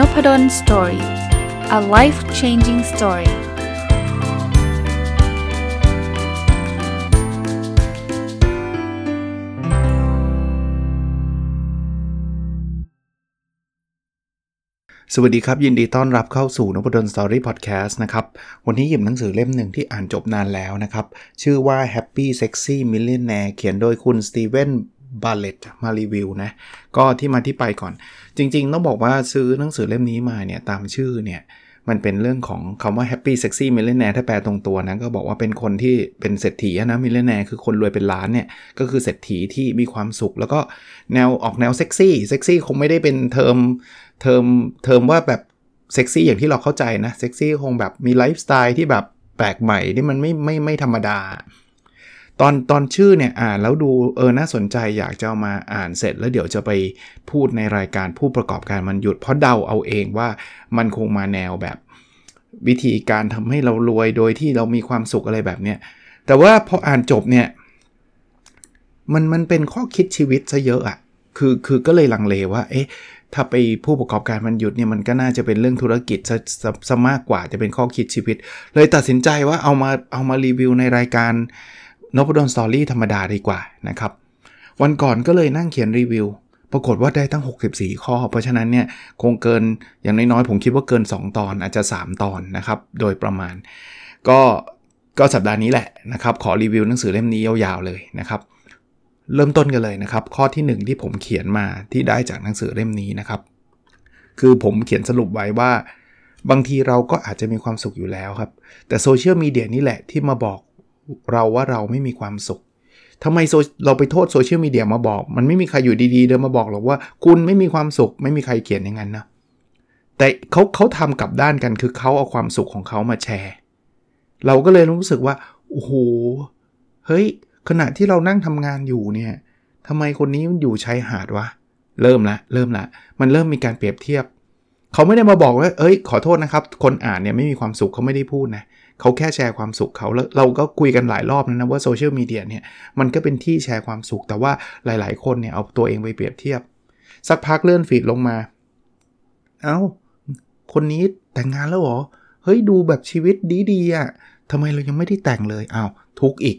Nopadol story a life changing story สวัสดีครับ ยินดีต้อนรับเข้าสู่นพดล story podcast นะครับ วันนี้หยิบหนังสือเล่มหนึ่งที่อ่านจบนานแล้วนะครับ ชื่อว่า Happy Sexy Millionaire เขียนโดยคุณสตีเวน Bartlett มารีวิวนะ ก็ที่มาที่ไปก่อน จริงๆ ต้องบอกว่าซื้อหนังสือเล่มนี้มาเนี่ย ตามชื่อเนี่ย มันเป็นเรื่องของคำว่า happy sexy millionaire ถ้าแปลตรงตัวนะ ก็บอกว่าเป็นคนที่เป็นเศรษฐีนะ millionaire คือคนรวยเป็นล้านเนี่ย ก็คือเศรษฐีที่มีความสุข แล้วก็แนวออกแนวเซ็กซี่เซ็กซี่คงไม่ได้เป็น term term term ว่าแบบเซ็กซี่อย่างที่เราเข้าใจนะเซ็กซี่คงแบบมีไลฟ์สไตล์ที่แบบแปลกใหม่ที่มันไม่ไม่ไม่ธรรมดา ตอนตอนชื่อเนี่ยอ่านแล้วดูเออน่าสนใจอยากจะเอามาอ่านเสร็จ แล้วเดี๋ยวจะไปพูดในรายการผู้ประกอบการมันหยุด เพราะเดาเอาเองว่ามันคงมาแนวแบบ วิธีการทำให้เรารวยโดยที่เรามีความสุขอะไรแบบเนี้ยแต่ว่าพออ่านจบเนี่ยมันมันเป็นข้อคิดชีวิตซะเยอะอะ่ะคือคือก็เลยลังเลว่า เอ๊ะ ถ้าไปผู้ประกอบการมันหยุดเนี่ยมันก็น่าจะเป็นเรื่องธุรกิจซะซะมากกว่าจะเป็นข้อคิดชีวิต เลยตัดสินใจว่าเอามาเอามารีวิวในรายการ นพดลสตอรี่ธรรมดาดีกว่านะครับ วันก่อนก็เลยนั่งเขียนรีวิว ปรากฏว่าได้ตั้ง 64 ข้อ เพราะฉะนั้นเนี่ยคงเกินอย่างน้อยๆ ผมคิดว่าเกิน 2 ตอนอาจจะ 3 ตอนนะครับ โดยประมาณ ก็ก็สัปดาห์นี้แหละนะครับ ขอรีวิวหนังสือเล่มนี้ยาวๆเลยนะครับ เริ่มต้นกันเลยนะครับ ข้อที่ 1 ที่ผมเขียนมาที่ได้จากหนังสือเล่มนี้นะครับ คือผมเขียนสรุปไว้ว่าบางทีเราก็อาจจะมีความสุขอยู่แล้วครับ แต่โซเชียลมีเดียนี่แหละที่มาบอก เราว่าเราไม่มีความสุขทำไมเราไปโทษโซเชียลมีเดียมาบอก มันไม่มีใครอยู่ดีๆ เดินมาบอกหรอกว่า คุณไม่มีความสุข ไม่มีใครเขียนอย่างนั้นนะแต่เขาเขาทำกลับด้านกันคือเขาเอาความสุขของเขามาแชร์ เราก็เลยรู้สึกว่าโอ้โหเฮ้ย ขณะที่เรานั่งทำงานอยู่เนี่ยทำไมคนนี้มันอยู่ชายหาดวะเริ่มละเริ่มละ มันเริ่มมีการเปรียบเทียบ เขาไม่ได้มาบอกว่า เอ้ย ขอโทษนะครับ คนอ่านเนี่ยไม่มีความสุขเขาไม่ได้พูดนะเขาแค่แชร์ความสุขเขาแล้วเราก็คุยกันหลายรอบนะว่าโซเชียลมีเดียเนี่ยมันก็เป็นที่แชร์ความสุข แต่ว่าหลาย ๆ คนเนี่ยเอาตัวเองไปเปรียบเทียบ สักพักเลื่อนฟีดลงมา เอา้า คนนี้แต่งงานแล้วเหรอ เฮ้ยดูแบบชีวิตดีๆอะ่ะทำไมเรายังไม่ได้แต่งเลยอา้าวทุกอีก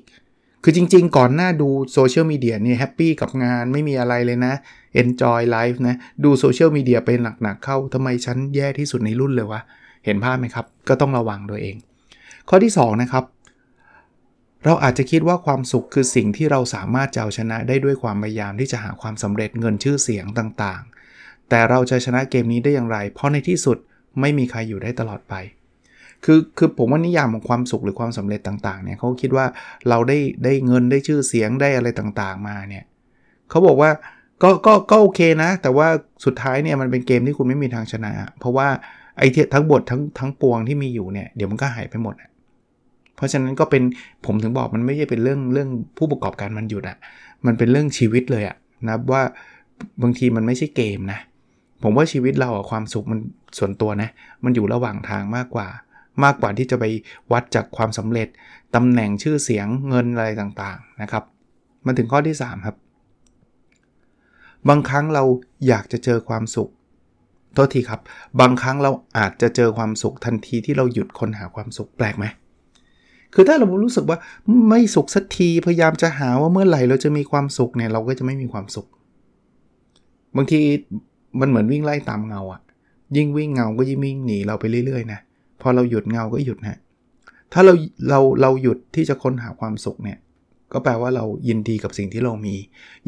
คือจริง ๆ ก่อนหน้าดูโซเชียลมีเดียเนี่ย happy กับงานไม่มีอะไรเลยนะ enjoy life นะ ดูโซเชียลมีเดียไปหนักๆเข้าทำไมฉันแย่ที่สุดในรุ่นเลยวะ เห็นภาพไหมครับ ก็ต้องระวังตัวเอง ข้อที่2นะครับเราอาจจะคิดว่าความสุขคือสิ่งที่เราสามารถจะเอาชนะได้ด้วยความพยายามที่จะหาความสำเร็จเงินชื่อเสียงต่างๆ แต่เราจะชนะเกมนี้ได้อย่างไร เพราะในที่สุดไม่มีใครอยู่ได้ตลอดไป คือคือผมว่านิยามของความสุขหรือความสำเร็จต่างๆเนี่ยเขาคิดว่าเราได้ได้เงินได้ชื่อเสียงได้อะไรต่างๆมาเนี่ยเขาบอกว่าก็ก็ก็โอเคนะ แต่ว่าสุดท้ายเนี่ยมันเป็นเกมที่คุณไม่มีทางชนะ เพราะว่าไอ้ทั้งบททั้งทั้งปวงที่มีอยู่เนี่ยเดี๋ยวมันก็หายไปหมด เพราะฉะนั้นก็เป็นผมถึงบอกมันไม่ใช่เป็นเรื่องเรื่องผู้ประกอบการมันหยุดอะ่ะมันเป็นเรื่องชีวิตเลยอะ่ะนะว่าบางทีมันไม่ใช่เกมนะ ผมว่าชีวิตเราอะความสุขมันส่วนตัวนะ มันอยู่ระหว่างทางมากกว่า มากกว่าที่จะไปวัดจากความสำเร็จตำแหน่งชื่อเสียงเงินอะไรต่างๆนะครับ มาถึงข้อที่ 3 ครับ บางครั้งเราอยากจะเจอความสุขโทษทีครับ บางครั้งเราอาจจะเจอความสุขทันทีที่เราหยุดค้นหาความสุขแปลกไหม คือถ้าเรารู้สึกว่าไม่สุขสักทีพยายามจะหาว่าเมื่อไหร่เราจะมีความสุขเนี่ยเราก็จะไม่มีความสุข บางทีมันเหมือนวิ่งไล่ตามเงาอะยิ่งวิ่งเงาก็ยิ่งวิ่งหนีเราไปเรื่อยๆนะพอเราหยุดเงาก็หยุดนะถ้าเราเราเราหยุดที่จะค้นหาความสุขเนี่ยก็แปลว่าเรายินดีกับสิ่งที่เรามี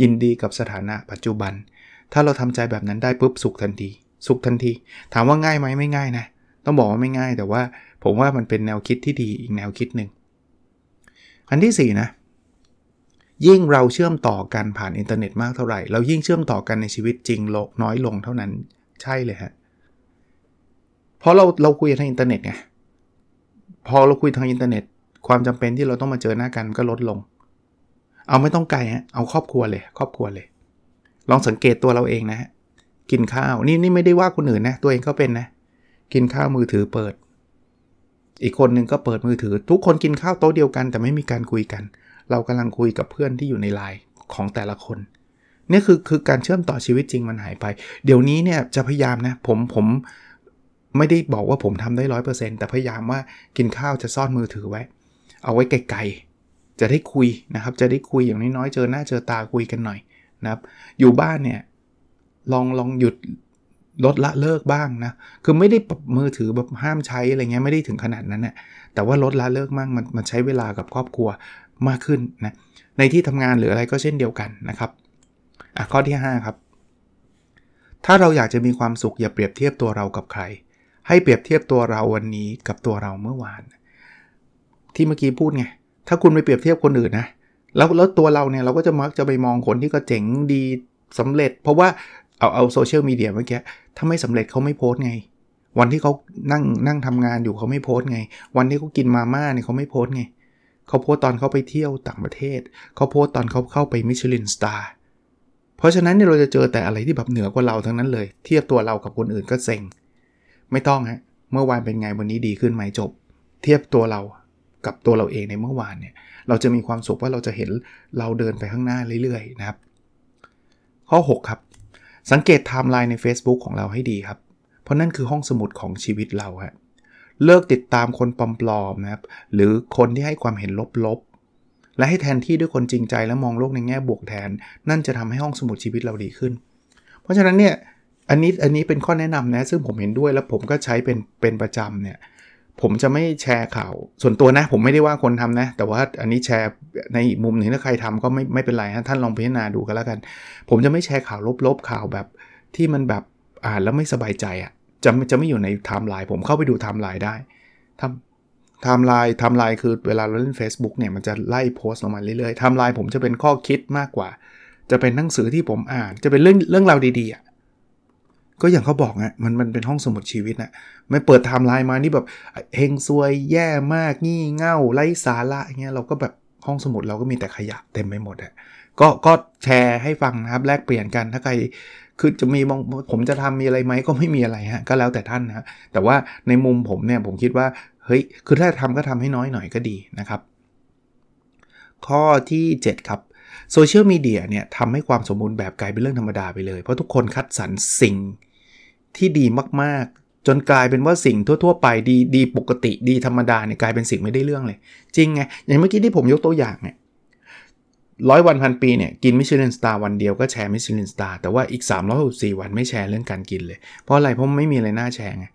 ยินดีกับสถานะปัจจุบัน ถ้าเราทำใจแบบนั้นได้ปุ๊บสุขทันที สุขทันที ถามว่าง่ายไหมไม่ง่ายนะ ต้องบอกว่าไม่ง่ายแต่ว่า ผมว่ามันเป็นแนวคิดที่ดีอีกแนวคิดหนึ่งอันที่4นะยิ่งเราเชื่อมต่อกันผ่านอินเทอร์เน็ตมากเท่าไหร่ เรายิ่งเชื่อมต่อกันในชีวิตจริงโลกน้อยลงเท่านั้นใช่เลยฮะเพราะเราเราคุยทางอินเทอร์เน็ตไงพอเราคุยทางอินเทอร์เน็ต ความจำเป็นที่เราต้องมาเจอหน้ากันก็ลดลง เอาไม่ต้องไกลฮะเอาครอบครัวเลย ครอบครัวเลย ลองสังเกตตัวเราเองนะฮะกินข้าวนี่นี่ไม่ได้ว่าคนอื่นนะตัวเองก็เป็นนะ กินข้าวมือถือเปิด อีกคนหนึ่งก็เปิดมือถือ ทุกคนกินข้าวโต๊ะเดียวกัน แต่ไม่มีการคุยกัน เรากำลังคุยกับเพื่อนที่อยู่ในไลน์ของแต่ละคนนี่คือคือการเชื่อมต่อชีวิตจริงมันหายไป เดี๋ยวนี้เนี่ยจะพยายามนะผมผมไม่ได้บอกว่าผมทำได้ร้อยเปอร์เซ็นต์แต่พยายามว่ากินข้าวจะซ่อนมือถือไว้ เอาไว้ไกลๆ จะได้คุยนะครับ จะได้คุยอย่างน้อยๆ เจอหน้าเจอตาคุยกันหน่อยนะครับ อยู่บ้านเนี่ยลองลองหยุด ลดละเลิกบ้างนะ คือไม่ได้มือถือแบบห้ามใช้อะไรเงี้ยไม่ได้ถึงขนาดนั้นนะ่ะแต่ว่าลดละเลิกบ้างมันมันใช้เวลากับครอบครัวมากขึ้นนะ ในที่ทำงานหรืออะไรก็เช่นเดียวกันนะครับ อะข้อที่ 5 ครับ ถ้าเราอยากจะมีความสุขอย่าเปรียบเทียบตัวเรากับใคร ให้เปรียบเทียบตัวเราวันนี้กับตัวเราเมื่อวาน ที่เมื่อกี้พูดไง ถ้าคุณไปเปรียบเทียบคนอื่นนะ แล้วแล้วตัวเราเนี่ยเราก็จะมักจะไปมองคนที่ก็เจ๋งดีสำเร็จ เพราะว่า เอาเอาโซเชียลมีเดียเมื่อกี้ถ้าไม่สำเร็จเขาไม่โพสไง วันที่เขานั่งนั่งทำงานอยู่เขาไม่โพสไง วันที่เขากินมาม่าเนี่ยเขาไม่โพสไงเขาโพสตอนเขาไปเที่ยวต่างประเทศเขาโพสตอนเขาเข้าไปมิชลินสตาร์เพราะฉะนั้นเนี่ยเราจะเจอแต่อะไรที่แบบเหนือกว่าเราทั้งนั้นเลย เทียบตัวเรากับคนอื่นก็เซ็ง ไม่ต้องฮะเมื่อวานเป็นไงวันนี้ดีขึ้นไหมจบ เทียบตัวเรากับตัวเราเองในเมื่อวานเนี่ยเราจะมีความสุขว่าเราจะเห็นเราเดินไปข้างหน้าเรื่อยๆนะครับ ข้อ 6 ครับ สังเกตไทม์ไลน์ใน Facebook ของเราให้ดีครับ เพราะนั่นคือห้องสมุดของชีวิตเราฮะเลิกติดตามคนปลอมๆนะครับ หรือคนที่ให้ความเห็นลบๆ และให้แทนที่ด้วยคนจริงใจและมองโลกในแง่บวกแทน นั่นจะทำให้ห้องสมุดชีวิตเราดีขึ้น เพราะฉะนั้นเนี่ยอันนี้อันนี้เป็นข้อแนะนำนะซึ่งผมเห็นด้วยแล้วผมก็ใช้เป็นเป็นประจำเนี่ย ผมจะไม่แชร์ข่าวส่วนตัวนะ ผมไม่ได้ว่าคนทำนะ แต่ว่าอันนี้แชร์ในอีกมุมหนึ่งถ้าใครทำก็ไม่ไม่เป็นไรฮะท่านลองพิจารณาดูกันแล้วกัน ผมจะไม่แชร์ข่าวลบๆข่าวแบบที่มันแบบอ่านแล้วไม่สบายใจอะ่ะจะจะไม่อยู่ในไทม์ไลน์ผมเข้าไปดูไทม์ไลน์ได้ทำ timeline timeline คือเวลาเราเล่น Facebook เนี่ยมันจะไล่โพสต์ลงมาเรื่อยๆไทม์ไลน์ผมจะเป็นข้อคิดมากกว่า จะเป็นหนังสือที่ผมอ่าน จะเป็นเรื่องเรื่องราวดีๆอะ ก็อย่างเขาบอกอะมันมันเป็นห้องสมุดชีวิตนะไม่เปิดไทม์ไลน์มานี่แบบเฮงซวยแย่มากงี่เง่าไร้สาระเงี้ยเราก็แบบห้องสมุดเราก็มีแต่ขยะเต็มไปหมดอะก็ก็แชร์ให้ฟังนะครับแลกเปลี่ยนกันถ้าใครคือจะมีมองผมจะทำมีอะไรไหมก็ไม่มีอะไรฮะก็แล้วแต่ท่านนะแต่ว่าในมุมผมเนี่ยผมคิดว่าเฮ้ยคือถ้าทำก็ทำให้น้อยหน่อยก็ดีนะครับ ข้อที่ 7 ครับโซเชียลมีเดียเนี่ยทำให้ความสมบูรณ์แบบกลายเป็นเรื่องธรรมดาไปเลย เพราะทุกคนคัดสรรสิ่ง ที่ดีมากๆ จนกลายเป็นว่าสิ่งทั่ว ๆ ไปดีดีปกติดีธรรมดาเนี่ยกลายเป็นสิ่งไม่ได้เรื่องเลย จริงไงอย่างเมื่อกี้ที่ผมยกตัวอย่างเนี่ยร้อยวันพันปีเนี่ยกิน Michelin Star วันเดียวก็แชร์ Michelin Star แต่ว่าอีก 364 วันไม่แชร์เรื่องการกินเลย เพราะอะไรเพราะไม่มีอะไรน่าแชร์ไง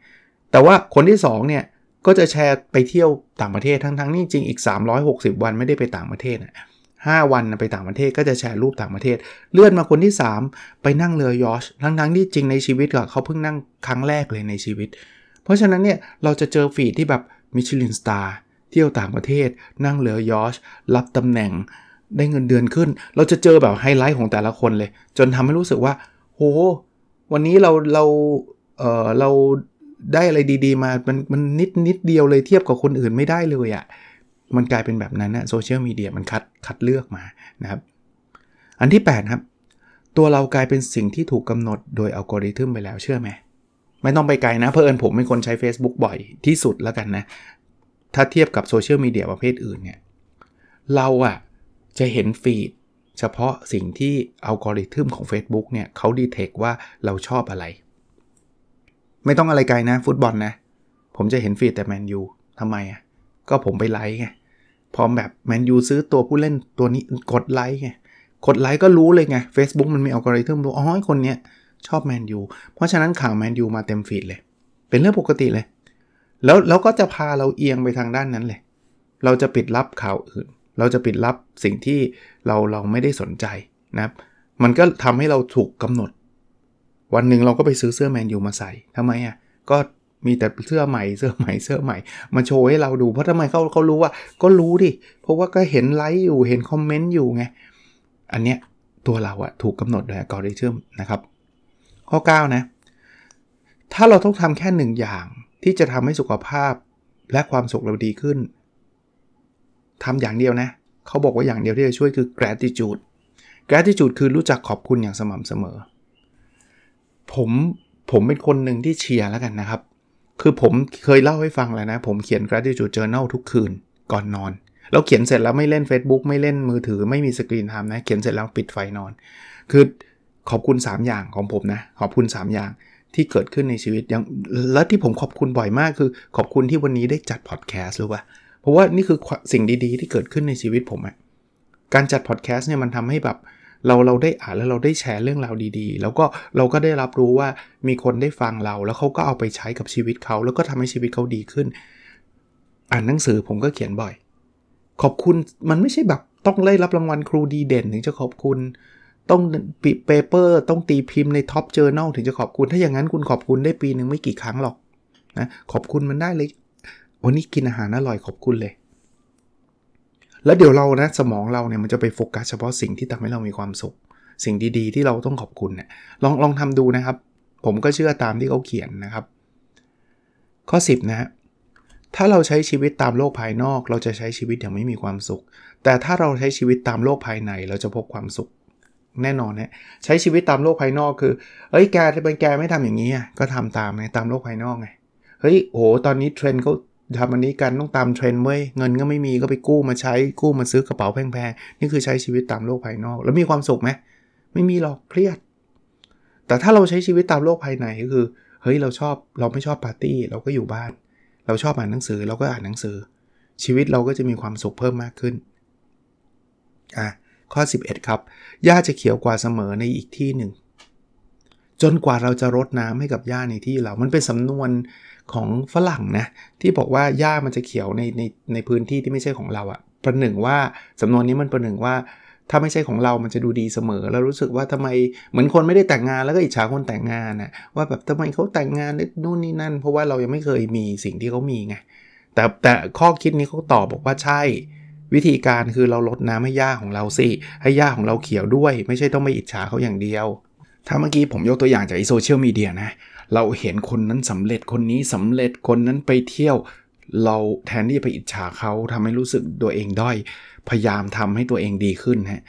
แต่ว่าคนที่2เนี่ยก็จะแชร์ไปเที่ยวต่างประเทศทั้งๆนี่จริงอีก 360 วันไม่ได้ไปต่างประเทศนะ 5 วันไปต่างประเทศก็จะแชร์รูปต่างประเทศ เลื่อนมาคนที่ 3 ไปนั่งเรือยอชทั้งๆที่จริงในชีวิตก็เขาเพิ่งนั่งครั้งแรกเลยในชีวิต เพราะฉะนั้นเนี่ยเราจะเจอ feed ที่แบบ Michelin Star เที่ยวต่างประเทศ นั่งเรือยอชรับตำแหน่งได้เงินเดือนขึ้น เราจะเจอแบบไฮไลท์ของแต่ละคนเลย จนทำให้รู้สึกว่า โห วันนี้เราเราเออเราได้อะไรดีๆมา มันมันนิดนิดเดียวเลยเทียบกับคนอื่นไม่ได้เลยอะ่ะ มันกลายเป็นแบบนั้นนะโซเชียลมีเดียมันคัดคัดเลือกมานะครับ อันที่ 8 ครับ ตัวเรากลายเป็นสิ่งที่ถูกกำหนดโดยอัลกอริทึมไปแล้วเชื่อไหมไม่ต้องไปไกลนะเพราะเอิญผมเป็นคนใช้ Facebook บ่อยที่สุดแล้วกันนะ ถ้าเทียบกับโซเชียลมีเดียประเภทอื่นเนี่ยเราอะจะเห็น feed เฉพาะสิ่งที่อัลกอริทึมของ Facebook เนี่ยเขา detect ว่าเราชอบอะไร ไม่ต้องอะไรไกลนะ ฟุตบอลนะ ผมจะเห็นฟีดแต่แมนยูทำไมอะก็ผมไปไลค์ไง พอแบบแมนยูซื้อตัวผู้เล่นตัวนี้กดไลค์ไงกดไลค์ก็รู้เลยไง Facebook มันมีอัลกอริทึมรู้อ๋อคนเนี้ยชอบแมนยูเพราะฉะนั้นข่าวแมนยูมาเต็มฟีดเลย เป็นเรื่องปกติเลย แล้วแล้วก็จะพาเราเอียงไปทางด้านนั้นเลย เราจะปิดลับข่าวอื่น เราจะปิดลับสิ่งที่เราเราไม่ได้สนใจนะครับมันก็ทำให้เราถูกกำหนด วันหนึ่งเราก็ไปซื้อเสื้อแมนยูมาใส่ทำไมอะก็ มีแต่เสื้อใหม่เสื้อใหม่เสื้อใหม่ มาโชว์ให้เราดูเพราะทำไมเขาเขารู้ว่า ก็รู้ดิ เพราะว่าก็เห็นไลค์อยู่เห็นคอมเมนต์อยู่ไง อันเนี้ยตัวเราอะถูกกำหนดโดยอัลกอริทึมนะครับ ข้อ 9 นะ ถ้าเราต้องทำแค่หนึ่งอย่างที่จะทำให้สุขภาพและความสุขเราดีขึ้นทำอย่างเดียวนะเขาบอกว่าอย่างเดียวที่จะช่วยคือ gratitude gratitude คือรู้จักขอบคุณอย่างสม่ำเสมอ ผมผมเป็นคนหนึ่งที่เชียร์แล้วกันนะครับ คือผมเคยเล่าให้ฟังแล้วนะ ผมเขียน gratitude journal ทุกคืนก่อนนอน เราเขียนเสร็จแล้วไม่เล่น Facebook ไม่เล่นมือถือไม่มี screen time นะ เขียนเสร็จแล้วปิดไฟนอน คือขอบคุณ 3 อย่างของผมนะ ขอบคุณ 3 อย่างที่เกิดขึ้นในชีวิตยังและที่ผมขอบคุณบ่อยมากคือ ขอบคุณที่วันนี้ได้จัดพอดแคสต์รู้ป่ะเพราะว่านี่คือสิ่งดีๆ ที่เกิดขึ้นในชีวิตผมอะการจัดพอดแคสต์เนี่ยมันทำให้แบบ เราเราได้อ่านแล้วเราได้แชร์เรื่องราวดีๆ แล้วก็เราก็ได้รับรู้ว่ามีคนได้ฟังเรา แล้วเขาก็เอาไปใช้กับชีวิตเขา แล้วก็ทำให้ชีวิตเขาดีขึ้น อ่านหนังสือผมก็เขียนบ่อย ขอบคุณมันไม่ใช่แบบต้องได้รับรางวัลครูดีเด่นถึงจะขอบคุณ ต้องปิด paper ต้องตีพิมพ์ใน top journal ถึงจะขอบคุณ ถ้าอย่างนั้นคุณขอบคุณได้ปีหนึ่งไม่กี่ครั้งหรอกนะขอบคุณมันได้เลย วันนี้กินอาหารอร่อยขอบคุณเลย แล้วเดี๋ยวเรานะสมองเราเนี่ยมันจะไปโฟกัสเฉพาะสิ่งที่ทำให้เรามีความสุข สิ่งดีๆ ที่เราต้องขอบคุณเนี่ยลองลองทำดูนะครับ ผมก็เชื่อตามที่เขาเขียนนะครับ ข้อ 10 นะฮะถ้าเราใช้ชีวิตตามโลกภายนอก เราจะใช้ชีวิตอย่างไม่มีความสุข แต่ถ้าเราใช้ชีวิตตามโลกภายในเราจะพบความสุข แน่นอนนะใช้ชีวิตตามโลกภายนอกคือเอ้ยแกจะเป็นแกไม่ทำอย่างนี้ก็ทำตามไงตามโลกภายนอกไงเฮ้ยโหตอนนี้เทรนด์เขา ทำอันนี้กันต้องตามเทรนด์เว้ยเงินก็ไม่มีก็ไปกู้มาใช้กู้มาซื้อกระเป๋าแพงๆนี่คือใช้ชีวิตตามโลกภายนอก แล้วมีความสุขไหมไม่มีหรอกเครียด แต่ถ้าเราใช้ชีวิตตามโลกภายในก็คือเฮ้ยเราชอบเราไม่ชอบปาร์ตี้เราก็อยู่บ้าน เราชอบอ่านหนังสือเราก็อ่านหนังสือ ชีวิตเราก็จะมีความสุขเพิ่มมากขึ้นอะข้อ 11 ครับหญ้าจะเขียวกว่าเสมอในอีกที่หนึ่งจนกว่าเราจะรดน้ำให้กับหญ้าในที่เรา มันเป็นสำนวน ของฝรั่งนะที่บอกว่าหญ้ามันจะเขียวในในในพื้นที่ที่ไม่ใช่ของเราอะประหนึ่งว่าสำนวนนี้มันประหนึ่งว่า ถ้าไม่ใช่ของเรามันจะดูดีเสมอ แล้วรู้สึกว่าทำไมเหมือนคนไม่ได้แต่งงานแล้วก็อิจฉาคนแต่งงานนะว่าแบบทำไมเขาแต่งงานนู่นนี่นั่น เพราะว่าเรายังไม่เคยมีสิ่งที่เขามีไงแต่แต่ข้อคิดนี้เขาตอบบอกว่าใช่วิธีการคือเราลดน้ำให้หญ้าของเราสิ ให้หญ้าของเราเขียวด้วย ไม่ใช่ต้องไปอิจฉาเขาอย่างเดียว ถ้าเมื่อกี้ผมยกตัวอย่างจากโซเชียลมีเดียนะ เราเห็นคนนั้นสำเร็จคนนี้สำเร็จคนนั้นไปเที่ยว เราแทนที่จะไปอิจฉาเขาทำให้รู้สึกตัวเองด้อย พยายามทำให้ตัวเองดีขึ้นฮะ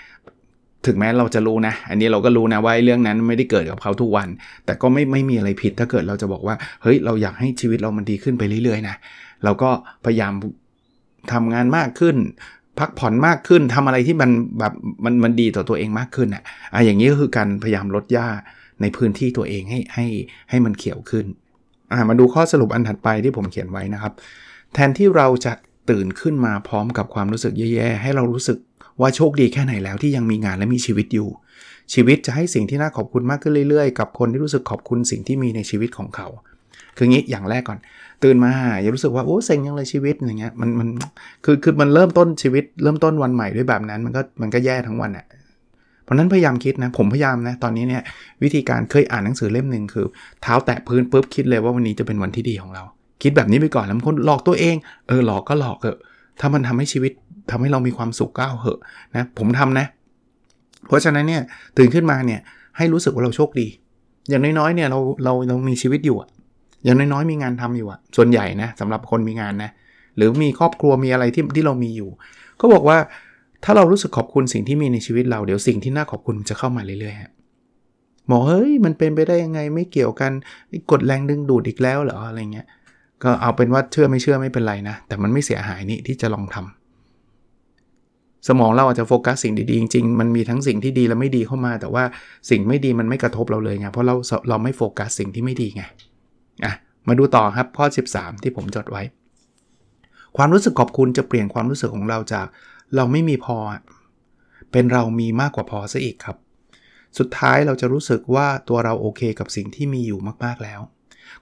ถึงแม้เราจะรู้นะ อันนี้เราก็รู้นะว่าเรื่องนั้นไม่ได้เกิดกับเขาทุกวัน แต่ก็ไม่ไม่มีอะไรผิดถ้าเกิดเราจะบอกว่า เฮ้ย เราอยากให้ชีวิตเรามันดีขึ้นไปเรื่อยๆนะ เราก็พยายามทำงานมากขึ้น พักผ่อนมากขึ้นทำอะไรที่มันแบบมันมันดีต่อตัวเองมากขึ้นอะอะอย่างนี้ก็คือการพยายามลดย่า ในพื้นที่ตัวเองให้ให้ให้มันเขียวขึ้นมาดูข้อสรุปอันถัดไปที่ผมเขียนไว้นะครับ แทนที่เราจะตื่นขึ้นมาพร้อมกับความรู้สึกแย่ๆให้เรารู้สึกว่าโชคดีแค่ไหนแล้วที่ยังมีงานและมีชีวิตอยู่ ชีวิตจะให้สิ่งที่น่าขอบคุณมากขึ้นเรื่อยๆ กับคนที่รู้สึกขอบคุณสิ่งที่มีในชีวิตของเขา คืองี้อย่างแรกก่อน ตื่นมาอย่ารู้สึกว่าโอ้เซ็งยังเลยชีวิตอย่างเงี้ยมันมันคือคือมันเริ่มต้นชีวิตเริ่มต้นวันใหม่ด้วยแบบนั้น มันก็มันก็แย่ทั้งวันอะ ราะนั้นพยายามคิดนะ ผมพยายามนะ ตอนนี้เนี่ยวิธีการเคยอ่านหนังสือเล่มหนึ่งคือ เท้าแตะพื้นปุ๊บคิดเลยว่าวันนี้จะเป็นวันที่ดีของเรา คิดแบบนี้ไปก่อนแล้วคนหลอกตัวเอง เออหลอกก็หลอกเถอะถ้ามันทำให้ชีวิตทำให้เรามีความสุขก้าวเหอะนะผมทำนะ เพราะฉะนั้นเนี่ยตื่นขึ้นมาเนี่ยให้รู้สึกว่าเราโชคดี อย่างน้อยๆเนี่ยเราเราเรามีชีวิตอยู่อะอย่างน้อยๆมีงานทำอยู่อะส่วนใหญ่นะสำหรับคนมีงานนะหรือมีครอบครัวมีอะไรที่ที่เรามีอยู่ ก็บอกว่า ถ้าเรารู้สึกขอบคุณสิ่งที่มีในชีวิตเราเดี๋ยวสิ่งที่น่าขอบคุณจะเข้ามาเรื่อยๆฮะบอกเฮ้ยมันเป็นไปได้ยังไงไม่เกี่ยวกันกดแรงดึงดูดอีกแล้วเหรออะไรเงี้ยก็เอาเป็นว่าเชื่อไม่เชื่อไม่เป็นไรนะ แต่มันไม่เสียหายนี่ที่จะลองทำสมองเราอาจจะโฟกัสสิ่งดีๆจริงๆมันมีทั้งสิ่งที่ดีและไม่ดีเข้ามา แต่ว่าสิ่งไม่ดีมันไม่กระทบเราเลยไงเพราะเราเราไม่โฟกัสสิ่งที่ไม่ดีไงอะมาดูต่อครับข้อ 13 ที่ผมจดไว้ ความรู้สึกขอบคุณจะเปลี่ยนความรู้สึกของเราจาก เราไม่มีพอ เป็นเรามีมากกว่าพอซะอีกครับ สุดท้ายเราจะรู้สึกว่าตัวเราโอเคกับสิ่งที่มีอยู่มากๆแล้ว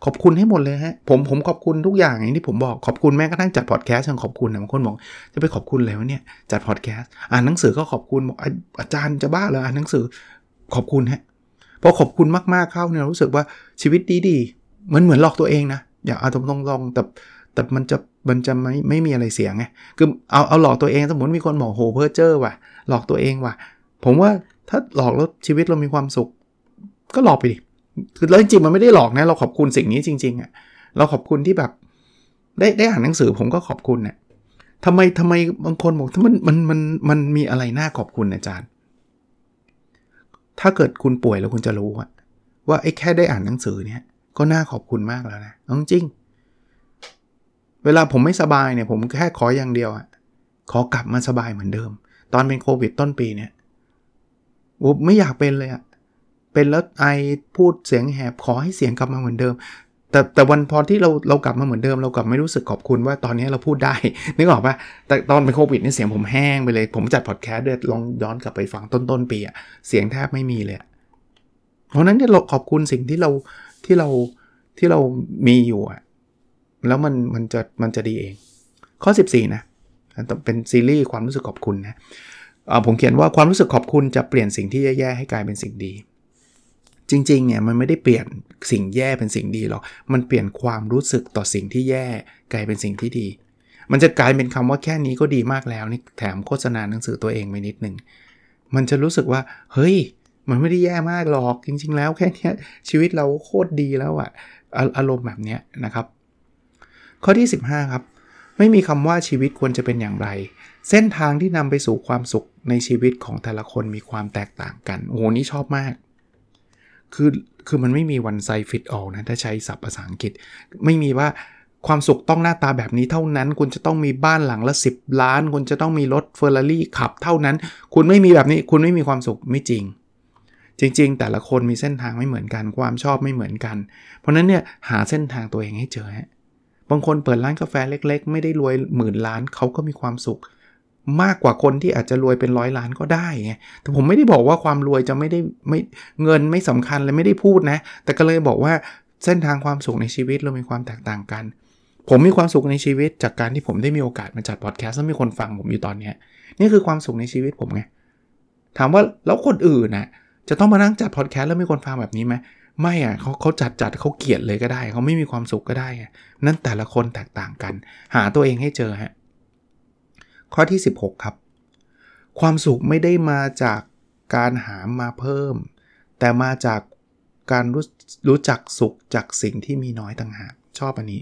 ขอบคุณให้หมดเลยฮะ ผมผมขอบคุณทุกอย่างอย่างที่ผมบอกขอบคุณแม้กระทั่งจัดพอดแคสต์ยังขอบคุณนะบางคนบอกจะไปขอบคุณอะไรวะเนี่ยจัดพอดแคสต์อ่านหนังสือก็ขอบคุณบอกอาจารย์จะบ้าเลยอ่านหนังสือขอบคุณฮะพอขอบคุณมากๆเข้าเนี่ยรู้สึกว่าชีวิตดีๆเหมือนเหมือนหลอกตัวเองนะอย่าเอาตรงๆแต่แต่มันจะ มันจะไม่ไม่มีอะไรเสียงไงคือเอาเอาหลอกตัวเองสมมติมีคนบอกโหเพ้อเจอว่ะ หลอกตัวเองว่ะ ผมว่าถ้าหลอกแล้วชีวิตเรามีความสุข ก็หลอกไปดิคือแล้วจริงมันไม่ได้หลอกนะเราขอบคุณสิ่งนี้จริงๆอะเราขอบคุณที่แบบได้ได้อ่านหนังสือผมก็ขอบคุณเนี่ยทำไมทำไมบางคนบอกถ้ามันมันมันมันมีอะไรน่าขอบคุณอาจารย์ ถ้าเกิดคุณป่วยแล้วคุณจะรู้ว่าว่าไอ้แค่ได้อ่านหนังสือเนี่ยก็น่าขอบคุณมากแล้วนะจริง เวลาผมไม่สบายเนี่ยผมแค่ขออย่างเดียวอะขอกลับมาสบายเหมือนเดิม ตอนเป็นโควิดต้นปีเนี่ยผมไม่อยากเป็นเลยอะเป็นแล้วไอพูดเสียงแหบขอให้เสียงกลับมาเหมือนเดิม แต่แต่วันพอที่เราเรากลับมาเหมือนเดิม เรากลับไม่รู้สึกขอบคุณว่าตอนนี้เราพูดได้นึกออกปะแต่ตอนเป็นโควิดเนี่ยเสียงผมแห้งไปเลย ผมจัดพอดแคสต์ด้วยลองย้อนกลับไปฟังต้นต้นปีอะเสียงแทบไม่มีเลยเพราะนั้นเนี่ยเราขอบคุณสิ่งที่เราที่เราที่เรามีอยู่อะ แล้วมันมันจะมันจะดีเอง ข้อ 14 นะเป็นซีรีส์ความรู้สึกขอบคุณนะผมเขียนว่าความรู้สึกขอบคุณจะเปลี่ยนสิ่งที่แย่ๆให้กลายเป็นสิ่งดี จริงๆเนี่ยมันไม่ได้เปลี่ยนสิ่งแย่เป็นสิ่งดีหรอกมันเปลี่ยนความรู้สึกต่อสิ่งที่แย่กลายเป็นสิ่งที่ดี มันจะกลายเป็นคำว่าแค่นี้ก็ดีมากแล้วนี่แถมโฆษณาหนังสือตัวเองไปนิดนึงมันจะรู้สึกว่า เฮ้ย มันไม่ได้แย่มากหรอกจริง ๆ แล้วแค่นี้ชีวิตเราโคตรดีแล้วอะอารมณ์แบบนี้นะครับ ข้อที่ 15 ครับ ไม่มีคำว่าชีวิตควรจะเป็นอย่างไร เส้นทางที่นำไปสู่ความสุขในชีวิตของแต่ละคนมีความแตกต่างกัน โอ้โห นี่ชอบมาก คือคือมันไม่มีวันไซฟิตออลนะ ถ้าใช้ศัพท์ภาษาอังกฤษ ไม่มีว่าความสุขต้องหน้าตาแบบนี้เท่านั้น คุณจะต้องมีบ้านหลังละ 10 ล้าน คุณจะต้องมีรถเฟอร์รารี่ขับเท่านั้น คุณไม่มีแบบนี้ คุณไม่มีความสุขไม่จริง จริง ๆ แต่ละคนมีเส้นทางไม่เหมือนกัน ความชอบไม่เหมือนกัน เพราะนั้นเนี่ยหาเส้นทางตัวเองให้เจอฮะ บางคนเปิดร้านกาแฟเล็ก ๆ ไม่ได้รวยหมื่นล้านเขาก็มีความสุข มากกว่าคนที่อาจจะรวยเป็นร้อยล้านก็ได้ไงแต่ผมไม่ได้บอกว่าความรวยจะไม่ได้ไม่เงินไม่สำคัญเลยไม่ได้พูดนะ แต่ก็เลยบอกว่าเส้นทางความสุขในชีวิตเรามีความแตกต่างกัน ผมมีความสุขในชีวิต จากการที่ผมได้มีโอกาสมาจัดพอดแคสต์แล้วมีคนฟังผมอยู่ตอนนี้นี่คือความสุขในชีวิตผมไงถามว่าแล้วคนอื่นนะ่ะจะต้องมานั่งจัดพอดแคสต์แล้วมีคนฟังแบบนี้ไหม ไม่อะเขาเขาจัดจัดเขาเกลียดเลยก็ได้ เขาไม่มีความสุขก็ได้ นั่นแต่ละคนแตกต่างกัน หาตัวเองให้เจอฮะข้อที่ 16 ครับ ความสุขไม่ได้มาจากการหามาเพิ่ม แต่มาจากการรู้รู้จักสุขจากสิ่งที่มีน้อยต่างหากชอบอันนี้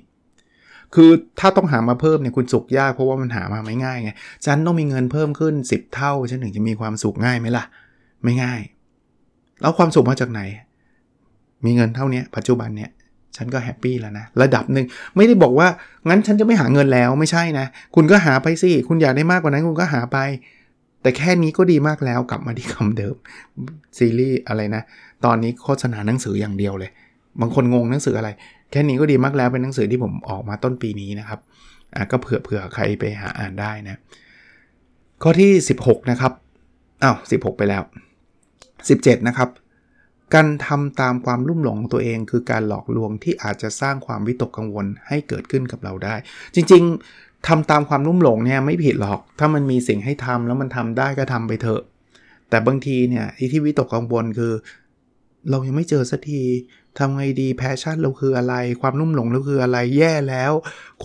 คือถ้าต้องหามาเพิ่มเนี่ยคุณสุขยากเพราะว่ามันหามาไม่ง่ายไงฉันต้องมีเงินเพิ่มขึ้น 10 เท่าฉันถึงจะมีความสุขง่ายไหมล่ะ ไม่ง่าย แล้วความสุขมาจากไหน มีเงินเท่านี้ปัจจุบันเนี่ยฉันก็แฮปปี้แล้วนะระดับหนึ่งไม่ได้บอกว่างั้นฉันจะไม่หาเงินแล้วไม่ใช่นะ คุณก็หาไปสิ คุณอยากได้มากกว่านั้นคุณก็หาไป แต่แค่นี้ก็ดีมากแล้วกลับมาที่คำเดิมซีรีส์อะไรนะ ตอนนี้โฆษณาหนังสืออย่างเดียวเลย บางคนงงหนังสืออะไร แค่นี้ก็ดีมากแล้วเป็นหนังสือที่ผมออกมาต้นปีนี้นะครับอะก็เผื่อเผื่อใครไปหาอ่านได้นะ ข้อที่ 16 นะครับอ้าว16 ไปแล้ว 17 นะครับ การทำตามความลุ่มหลงของตัวเองคือการหลอกลวงที่อาจจะสร้างความวิตกกังวลให้เกิดขึ้นกับเราได้ จริง ๆทำตามความลุ่มหลงเนี่ยไม่ผิดหรอก ถ้ามันมีสิ่งให้ทำแล้วมันทำได้ก็ทำไปเถอะ แต่บางทีเนี่ยที่วิตกกังวลคือ เรายังไม่เจอสักทีทำไงดีแพชชั่นเราคืออะไร ความนุ่มหลงเราคืออะไรแย่แล้ว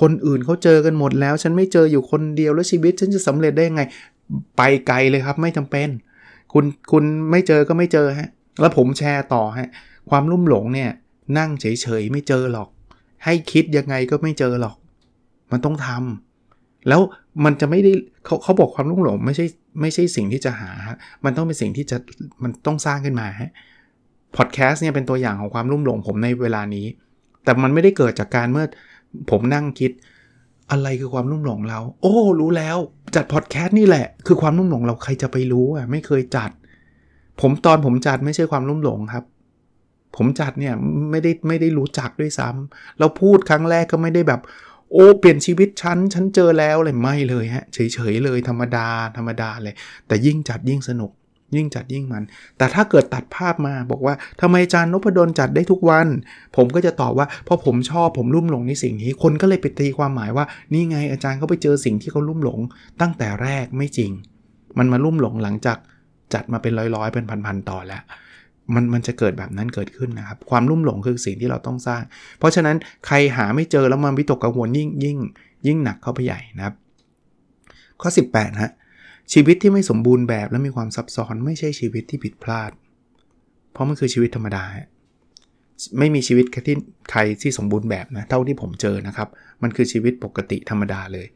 คนอื่นเขาเจอกันหมดแล้ว ฉันไม่เจออยู่คนเดียวแล้วชีวิตฉันจะสำเร็จได้ยังไง ไปไกลเลยครับไม่จำเป็น คุณคุณไม่เจอก็ไม่เจอฮะ แล้วผมแชร์ต่อฮะความลุ่มหลงเนี่ยนั่งเฉยๆไม่เจอหรอก ให้คิดยังไงก็ไม่เจอหรอก มันต้องทำแล้วมันจะไม่ได้เขาเขาบอกความลุ่มหลงไม่ใช่ไม่ใช่สิ่งที่จะหา มันต้องเป็นสิ่งที่จะมันต้องสร้างขึ้นมาฮะพอดแคสต์เนี่ยเป็นตัวอย่างของความลุ่มหลงผมในเวลานี้ แต่มันไม่ได้เกิดจากการเมื่อผมนั่งคิดอะไรคือความลุ่มหลงเรา โอ้ รู้แล้ว จัดพอดแคสต์นี่แหละ คือความลุ่มหลงเราใครจะไปรู้อะ ไม่เคยจัด ผมตอนผมจัดไม่ใช่ความลุ่มหลงครับ ผมจัดเนี่ยไม่ได้ไม่ได้รู้จักด้วยซ้ำเราพูดครั้งแรกก็ไม่ได้แบบ โอ้เปลี่ยนชีวิตฉันฉันเจอแล้วเลยไม่เลยฮะเฉยๆเลยธรรมดาธรรมดาเลย แต่ยิ่งจัดยิ่งสนุก ยิ่งจัดยิ่งมัน แต่ถ้าเกิดตัดภาพมาบอกว่าทำไมอาจารย์นพดลจัดได้ทุกวัน ผมก็จะตอบว่าเพราะผมชอบผมลุ่มหลงในสิ่งนี้ คนก็เลยไปตีความหมายว่านี่ไงอาจารย์เขาไปเจอสิ่งที่เขาลุ่มหลง ตั้งแต่แรกไม่จริง มันมาลุ่มหลงหลังจาก จัดมาเป็นร้อยๆ เป็นพันๆต่อแล้วมันมันจะเกิดแบบนั้นเกิดขึ้นนะครับ ความรุ่มหลงคือสิ่งที่เราต้องสร้าง เพราะฉะนั้นใครหาไม่เจอแล้วมันวิตกกังวลยิ่งยิ่ง ยิ่งหนักเข้าไปใหญ่นะครับ ข้อ 18ฮะชีวิตที่ไม่สมบูรณ์แบบและมีความซับซ้อนไม่ใช่ชีวิตที่ผิดพลาด เพราะมันคือชีวิตธรรมดา ไม่มีชีวิตแค่ที่ใครที่สมบูรณ์แบบนะเท่าที่ผมเจอนะครับ มันคือชีวิตปกติธรรมดาเลย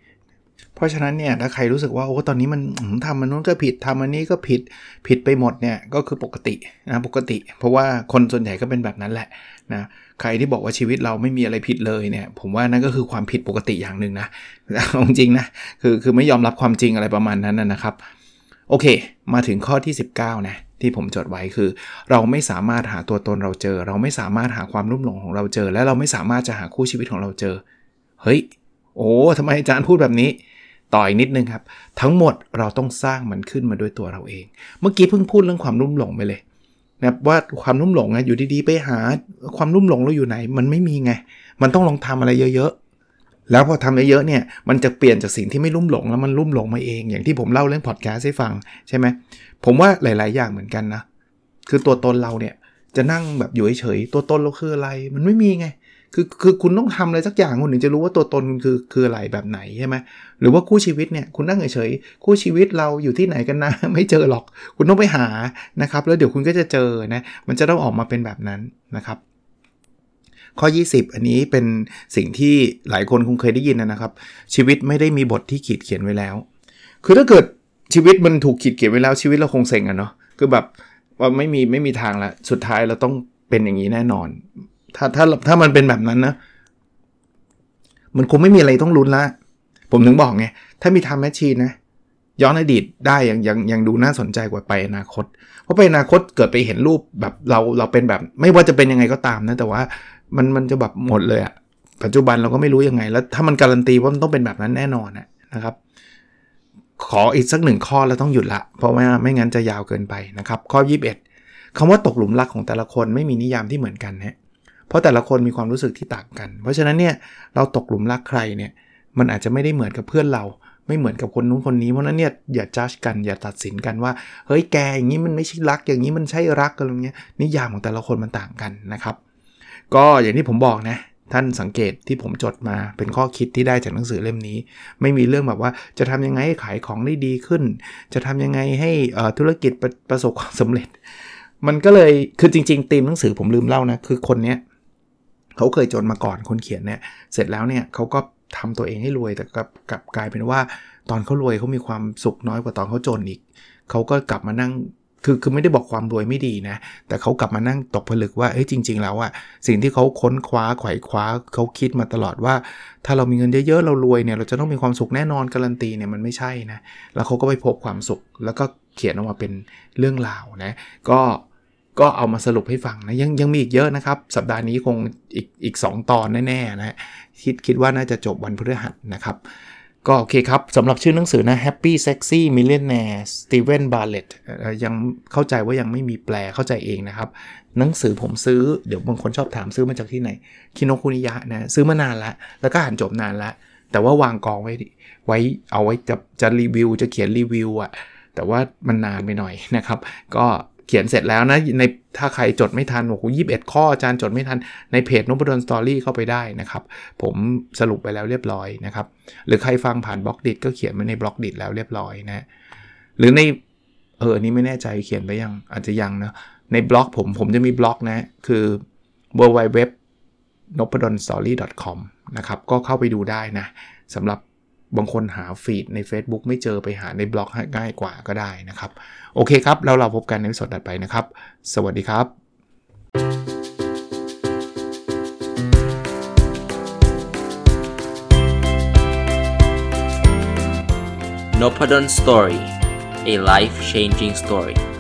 เพราะฉะนั้นเนี่ยถ้าใครรู้สึกว่าโอ้ตอนนี้มันทำมันนู้นก็ผิดทำอันนี้ก็ผิดผิดไปหมดเนี่ยก็คือปกตินะปกติ เพราะว่าคนส่วนใหญ่ก็เป็นแบบนั้นแหละนะใครที่บอกว่าชีวิตเราไม่มีอะไรผิดเลยเนี่ยผมว่านั่นก็คือความผิดปกติอย่างหนึ่งนะจริงนะคือคือไม่ยอมรับความจริงอะไรประมาณนั้นนะครับโอเค มาถึงข้อที่ 19นะที่ผมจดไว้คือ เราไม่สามารถหาตัวตนเราเจอ เราไม่สามารถหาความรุ่มหลงของเราเจอ และเราไม่สามารถจะหาคู่ชีวิตของเราเจอ เฮ้ย โอ้ทำไมอาจารย์พูดแบบนี้ ต่ออีกนิดนึงครับ ทั้งหมดเราต้องสร้างมันขึ้นมาด้วยตัวเราเอง เมื่อกี้เพิ่งพูดเรื่องความรุ่มหลงไปเลยนะว่าความรุ่มหลงไงอยู่ดีๆ ไปหาความรุ่มหลงเราอยู่ไหน มันไม่มีไง มันต้องลองทำอะไรเยอะๆ แล้วพอทำเยอะๆเนี่ย มันจะเปลี่ยนจากสิ่งที่ไม่รุ่มหลงแล้วมันรุ่มหลงมาเอง อย่างที่ผมเล่าเรื่องพอดแคสต์ให้ฟังใช่ไหมผมว่าหลาย ๆ อย่างเหมือนกันนะ คือตัวตนเราเนี่ยจะนั่งแบบอยู่เฉยๆ ตัวตนเราคืออะไร มันไม่มีไง คือคือคุณต้องทำอะไรสักอย่างคุณถึงจะรู้ว่าตัวตนคือคืออะไรแบบไหนใช่ไหมหรือว่าคู่ชีวิตเนี่ยคุณนั่งเฉยๆคู่ชีวิตเราอยู่ที่ไหนกันนะ ไม่เจอหรอก คุณต้องไปหานะครับ แล้วเดี๋ยวคุณก็จะเจอนะมันจะต้องออกมาเป็นแบบนั้นนะครับ ข้อ 20 อันนี้เป็นสิ่งที่หลายคนคงเคยได้ยินนะครับ ชีวิตไม่ได้มีบทที่ขีดเขียนไว้แล้ว คือถ้าเกิดชีวิตมันถูกขีดเขียนไว้แล้วชีวิตเราคงเซ็งอะเนาะคือแบบว่าไม่มีไม่มีทางละสุดท้ายเราต้องเป็นอย่างนี้แน่นอน ถ้าถ้าถ้ามันเป็นแบบนั้นนะ มันคงไม่มีอะไรต้องลุ้นละ ผมถึงบอกไง ถ้ามีทำแมชชีนนะ ย้อนอดีตได้ยังยังยังดูน่าสนใจกว่าไปอนาคต เพราะไปอนาคตเกิดไปเห็นรูปแบบเราเราเป็นแบบ ไม่ว่าจะเป็นยังไงก็ตามนะ แต่ว่ามันมันจะแบบหมดเลยอะปัจจุบันเราก็ไม่รู้ยังไง แล้วถ้ามันการันตีว่ามันต้องเป็นแบบนั้นแน่นอนนะครับ ขออีกสักหนึ่งข้อแล้วต้องหยุดละ เพราะว่าไม่งั้นจะยาวเกินไปนะครับ ข้อ 21คำว่าตกหลุมรักของแต่ละคนไม่มีนิยามที่เหมือนกันฮะ เพราะแต่ละคนมีความรู้สึกที่ต่างกัน เพราะฉะนั้นเนี่ยเราตกหลุมรักใครเนี่ยมันอาจจะไม่ได้เหมือนกับเพื่อนเรา ไม่เหมือนกับคนนู้นคนนี้เพราะนั้นเนี่ยอย่าจัดกันอย่าตัดสินกันว่าเฮ้ยแกอย่างนี้มันไม่ใช่รัก อย่างนี้มันใช่รักอะไรเงี้ยนิยามของแต่ละคนมันต่างกันนะครับ ก็อย่างที่ผมบอกนะท่านสังเกตที่ผมจดมาเป็นข้อคิดที่ได้จากหนังสือเล่มนี้ ไม่มีเรื่องแบบว่าจะทำยังไงให้ขายของได้ดีขึ้น จะทำยังไงให้ธุรกิจประประสบความสำเร็จ มันก็เลยคือจริงๆตีมหนังสือผมลืมเล่านะคือคนเนี้ย เขาเคยจนมาก่อนคนเขียนเนี่ยเสร็จแล้วเนี่ยเขาก็ทำตัวเองให้รวยแต่กับกับกลายเป็นว่า ตอนเขารวยเขามีความสุขน้อยกว่าตอนเขาจนอีกเขาก็กลับมานั่งคือคือไม่ได้บอกความรวยไม่ดีนะ แต่เขากลับมานั่งตกผลึกว่าเอ้ยจริง ๆ แล้วอะสิ่งที่เขาค้นคว้าไขว่คว้าเขาคิดมาตลอดว่า ถ้าเรามีเงินเยอะๆ เรารวยเนี่ยเราจะต้องมีความสุขแน่นอนการันตีเนี่ยมันไม่ใช่นะ แล้วเขาก็ไปพบความสุขแล้วก็เขียนออกมาเป็นเรื่องราวนะ ก็ ก็เอามาสรุปให้ฟังนะยังยังมีอีกเยอะนะครับ สัปดาห์นี้คงอีกอีก2ตอนแน่ๆนะคิดคิดว่าน่าจะจบวันพฤหัสนะครับก็โอเคครับสำหรับชื่อหนังสือนะ Happy Sexy Millionaire Steven Bartlett ยังเข้าใจว่ายังไม่มีแปลเข้าใจเองนะครับ หนังสือผมซื้อเดี๋ยวบางคนชอบถามซื้อมาจากที่ไหน คิโนคุนิยะนะ ซื้อมานานแล้วแล้วก็อ่านจบนานแล้วแต่ว่าวางกองไว้ไว้เอาไว้จะจะรีวิวจะเขียนรีวิวอะแต่ว่ามันนานไปหน่อยนะครับ ก็ เขียนเสร็จแล้วนะในถ้าใครจดไม่ทันโอ้โหยี่สิบเอ็ดข้ออาจารย์จดไม่ทันในเพจนพดล Story เข้าไปได้นะครับ ผมสรุปไปแล้วเรียบร้อยนะครับ หรือใครฟังผ่าน Blockdit ก็เขียนไว้ใน Blockdit แล้วเรียบร้อยนะหรือในเอออันนี้ไม่แน่ใจเขียนไปยังอาจจะยังนะในบล็อกผมผมจะมีบล็อกนะ คือ w w w n o p a d o n s t o r y com นะครับก็เข้าไปดูได้นะสำหรับ บางคนหาฟีดใน Facebook ไม่เจอไปหาในบล็อกง่ายกว่าก็ได้นะครับ โอเคครับ แล้วเราพบกันในสดถัดไปนะครับ สวัสดีครับ n o p a d o n Story a life changing story